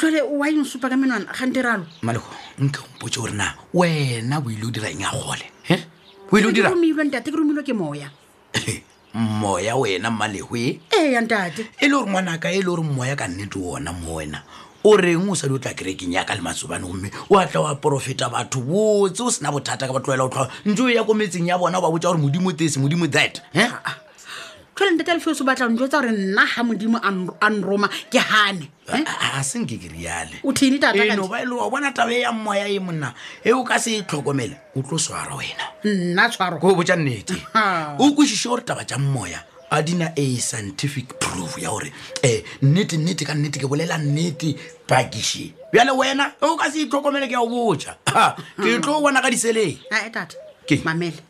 jale wa eng supa ka menwana gante ralo maleko nke ompotse gore na wena o ile o dira eng a gole e o ile o dira romilwe ntate ke romilwe ke moya moya wena mmalego e ee ya ntate e le gore ngwanaka e le gore moya ka nnete ona mo wena o reng o sadi o tla kerekeng yaka le matsobane gomme o a tla wa porofeta batho botse o sena bothata ka ba tlwaela o tlhoa ntse o ya ko metseng ya bona o ba botsa gore modimo tese modimo that e tlhole ntate lefeo se batlang jo tsa gore nna ga modimo a nroma ke gane a se nke ke riale o thini tata ee, no ba e le wa bona tabe ya mmoya e monna e o ka se e tlhokomele o tlo swara wena nna tshwaro go botsa nnete o kwešiše gore taba tša mmoya a dina a scientific proof ya gore um nnete nnete ka nnete ke bolela nnete pakiše bjale wena e o ka se itlhokomele ke ya go botsa ke tlo bona ka diseleng mamele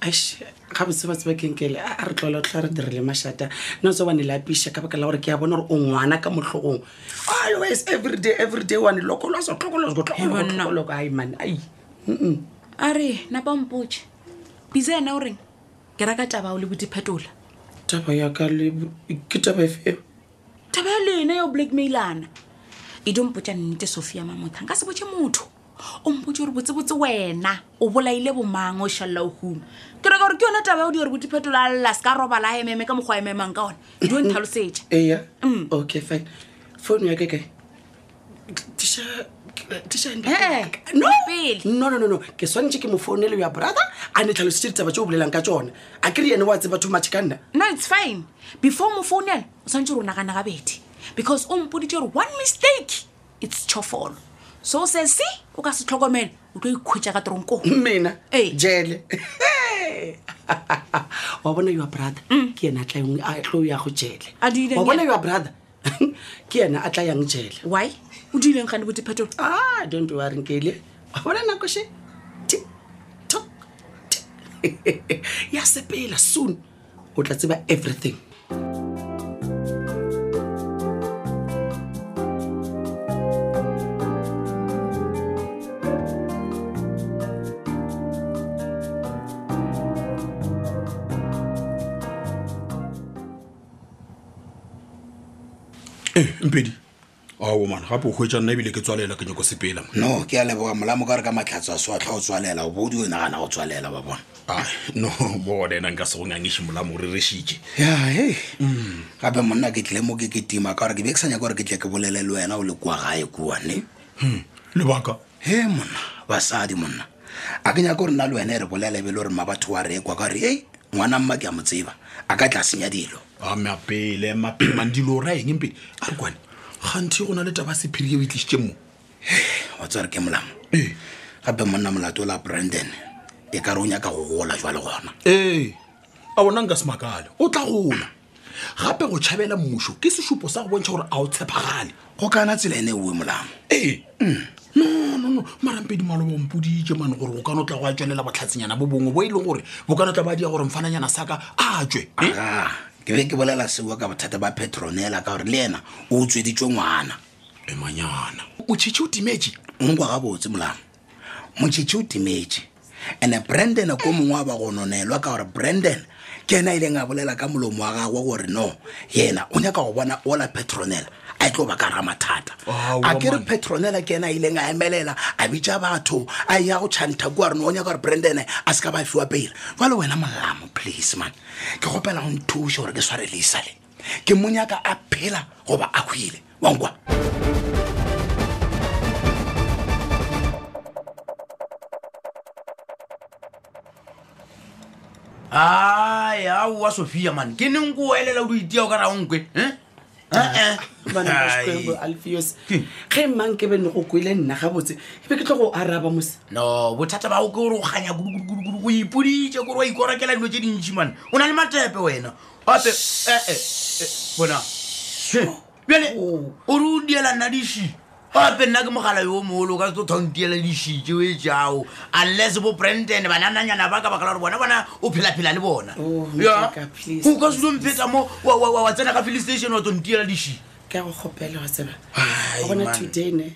ash ga botse ba tseba kenkele a a re tlole o tla re dirile mašata nna o tse wane le apiša ka baka la gore ke ya bona gore o ngwana ka motlhogong always every day every day wane lokolwaso tlokolosotlokolokoloko ai mane ai mm a re napa mpotse biza ena o reng ke raka taba o le botiphetola taba ya ka le ke taba efeo taba ya lena ya o blackmailana e di mpotsa nnete sophia mamothang ka se botse motho o mpotse gore botsebotse wena o bolaile bomang o šalela o huma ke reka gore ke yone taba ya go di gore botiphetolo a lla se ka roba la ememe ka mokgwa ememang ka one dio nthalosetša eya mm. okay fine founu ya ke kae nononono ke swanetse ke mofounele ya brother a ne tlhalosetse ditaba tse o bolelang ka tsone a ke re ene wa tseba too much ka nna no it's fine before mofounele o tshwanetse gore o nagana gabedi because o mpoditse gore one mistake it's chofolo so se se o ka se tlhokomele o tlo ikhwetsa ka tronkong mmena Ee. jele wa bona your brother ke ena a tla yang- a tlo ya go jele Mm. A di ileng wa bona ya- your brother ke ena a tla yang jele why o diileng gane bo diphetolo ah don't worry nkele wa bona nako she Tick, tock, tick. ya sepela soon o tla tseba everything ee eh, mpedi ao man gape o hwetša nna ebile ke tswalela ke nyoko sepela no ke a leboga molamo ka re ka matlhatso a sewatlha o tswalela o bodi o nagana go tswalela ba bona Ah, no bone ena nka se go ngangiše molamo o rerešitše ya he gape monna ke tlile mo ke ke tima ka gore ke be ke sa nyaka gore ke tle ke bolele le wena o le kua gae kua ne lebaka he monna basadi monna a ke nyaka gore na le wena e re bolele bele gore ma batho wa rekwa ka gore ei ngwana mma ke a mo tseba a ka tla senya dilo a mapele mapele mang dilo ra eng pele a re kwane ganthe go na le taba sephiri e o e tlisitse mo wa tswa re ke molamo ee gape monna molato o la brandon e ka re o nyaka go gola jwa le gona ee a bona nka se makale o tla gola gape go tšhabela mmušo ke sešupo sa go bontšha gore a o tshepagale go kana tsela ene oe molamo ee mm. no no no marampedi malobo mpoditše mane gore go kana o tla go a tswelela botlhatsinyana bo bongwe bo e leng gore bo kana o tla ba dia gore mfananyana sa ka a tswe eh? ke be ke bolela sewa ka bothata ba petronela ka gore le ena o tsweditswe ngwana emanyana o tšhitšhe o timetse nkwa gabotse molamo motšhetši o timetše and-e brandon ko mongwe wa ba go nonelwa ka gore brandon ke ena e leng a bolela ka molomo wa gagwe gore no yena o nyaka go bona ola petronela a e tlo ba ka ra mathata Aowa, a ke re man. petronela ke ena a ileng a emelela a bitša batho a ya go chanta kua reno o nyaka gore brandon a se ka ba fiwa pele jale wena molamo please man ke kgopela go nthuše gore ke sware leisa le ke mo nyaka a phela goba a hwile wa nkwa ai aowa sophia mane ke neng ko elela o di itia o ka ra o nkwe eh? Eh, eh. alfios ge mang ke bene go kwele nna gabotse ebe ke tlo go araba mose no bothata bago ke gore o kganya kudukudukudu o ipoditse kore wa ikorakela dilo tse dintši mane o na le matepe wena gape ee bona bjale o re o diela nna diši gape nna ke mogala yo mogolo o ka se tlo thong diela diši tse o e jao unless bo branden banananyana ba ka baka la gore bona bona o phelaphela le bona Oh, Ya. Ntaka, please. o ka se tlo mpheta mo wa- wa wa- wa tsena ka filling station wa tong diela diši ka go kgopela wa tseba Ai, gona man. today ne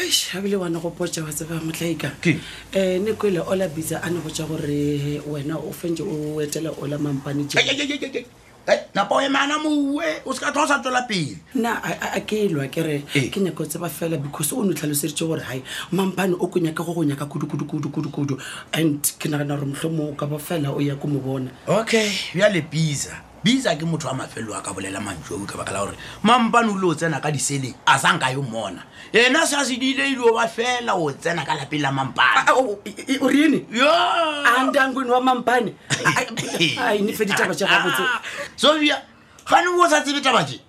eish a bile wa ne go potsa wa tseba motlaika Ke? um ne kwele ola bitsa a ne go tsa gore wena o fentse o etela ola mampane je napa o emana moue o se ka tla o sa tswela pele na a- a- a ke elwa ke re Ee. ke nyaka o tseba fela because o ne o tlhaloseditse gore gae mampane o ko nyaka go go nyaka kudukudukudukudukudu and ke nagana gore motlho moo o ka ba fela o ya ko mo bona okay bjale pisa bisa ke motho wa mafelelo a ka bolela mantso ka baka la gore mampane o ile o tsena ka diseleng a sa nka yo mona ena sa se diile ile oba fela o tsena ka lapeng la mampane ah, oh, o rene andangwene wa mampane ne feditaba ja gabotse sofia gane o sa tsebe taba je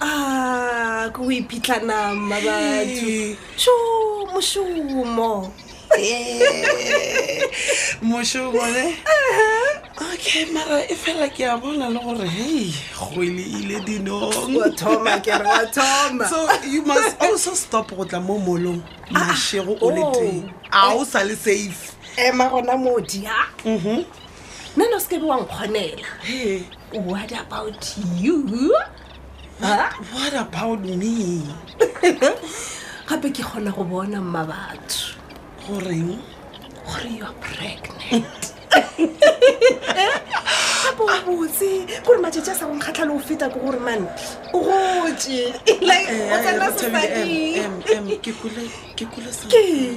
Ah, ko o iphitlha nama batho sho mošomo mošomo ne okay mara e fela ke a bona le gore hei kgwele ile dinong wa thoma ke re wa thoma so you must also stop go tla mo molong mašego o le oh. teng a o sa le safe ema gona modi a nna no se kebe wa nkgonela Hey, what about you Ha? what about me gape ke kgona go bona mma batho goreng gore you are pregnant gape wa botse gore matšatši a sa bonkgatlha le go feta ke gore mane o gotse like o tsena sesading ke kule ke kule sa ke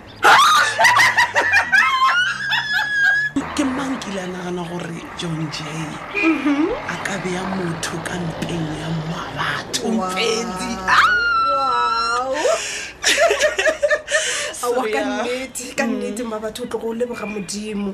ke mang ke ile a nagana gore john j mm-hmm. a ka beya motho ka mpeng ya mma batho mpedi wa ka nnete ka nnete mma batho o tlogo o leboga modimo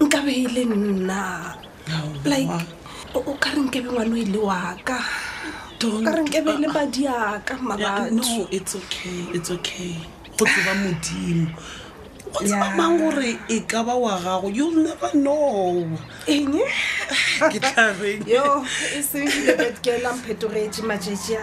nkabe e le nna like o ka re nkebe ngwana e le waka o ka re nkebe e le madi aka mabatho it's okay it's okay go tseba modimo go tseba mang gore e ka ba wa gago you'll never know eng ke tla reng yo e seng ke lebetkelang phetogetše matšetšea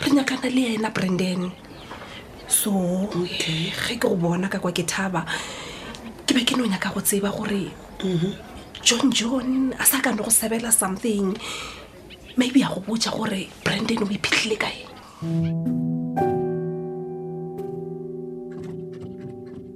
re nyakana le yena brandon so ge ke go bona ka kwa ke thaba ke be ke no nyaka go tseba gore mhm. john john a sa kane go sebela something maybe a go botja gore brandon o iphitlhile kae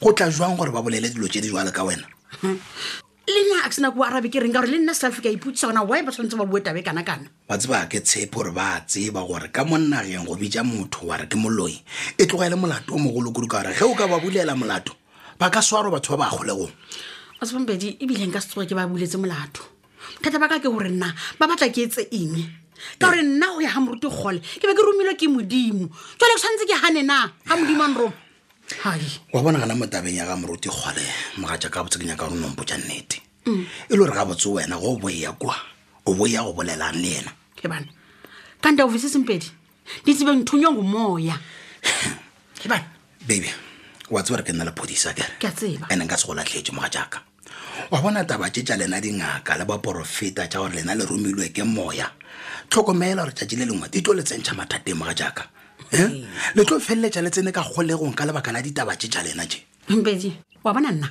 go tla jwang gore ba bolele dilo tse di jwale ka wena le nna a ke sena ko arabe ke reng ka gore le nna self ke a iputsisa gona why ba tshwanetse ba bue tabe kana kana ba tseba ke tshepo gore ba tseba gore ka mo nnageng go bitsa motho wa re ke moloi e tloga e le molato o mogolo kudu ka gore ge o ka ba bulela molato ba ka swaro batho ba ba golegong a tsebambedi ebileng ka se tsoga ke ba buletse molato bothata ba ka ke gore nna ba batla ke etse eng ka gore nna go ya ga moruti kgole ke be ke romilwe ke modimo jale ke tshwanetse ke gane na ga modimo a nroma wa bona gana mo tabeng ya ga moruti kgole moga jaaka botse ke nyaka ronompo ja nnete mm. e le gore ga botse wena go o bo eya kwa o bo ya go bolelang le ena ebane kante o fese sempedi di tsebeng thonyo go moya ebane baby wa tseba re ke nna le phodisa kere ke a tseba ene nka se go latlhetse moga jaaka wa bona taba tše tša lena dingaka le baporofeta tša gore lena le romilwe ke moya tlhokomela gore tšatši le lengwe di tlo le tsentšha mathateng moga jaaka eh? le tlo feleletša le tsene ka kgolegong ka lebaka la ditaba tše tša lena tše mpedi wa bona nna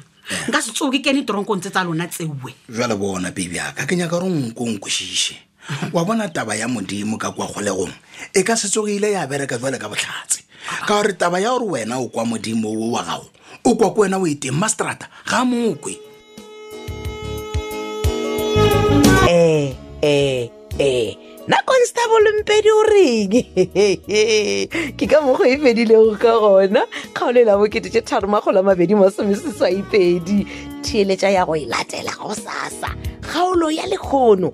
nka se tsoke kene tronkong tse tsa lona tseoe jale bona pebi aka ke nyaka gore nko nkwešiše wa bona taba ya modimo ka kwa kgolegong e ka setsogile ya bereka jwale ka botlhatse ka gore taba ya gore wena o kwa modimo o wa gago o kwa ko wena o iteng mastrata ga a mokwe ee ee ee na constable mpedi o reng ke ka mokgo e fedilego ka gona kgaolo e la bokete tše tharo makgola mabedi masome seswaipedi theeletša ya go e latela go sasa kgaolo ya lekgono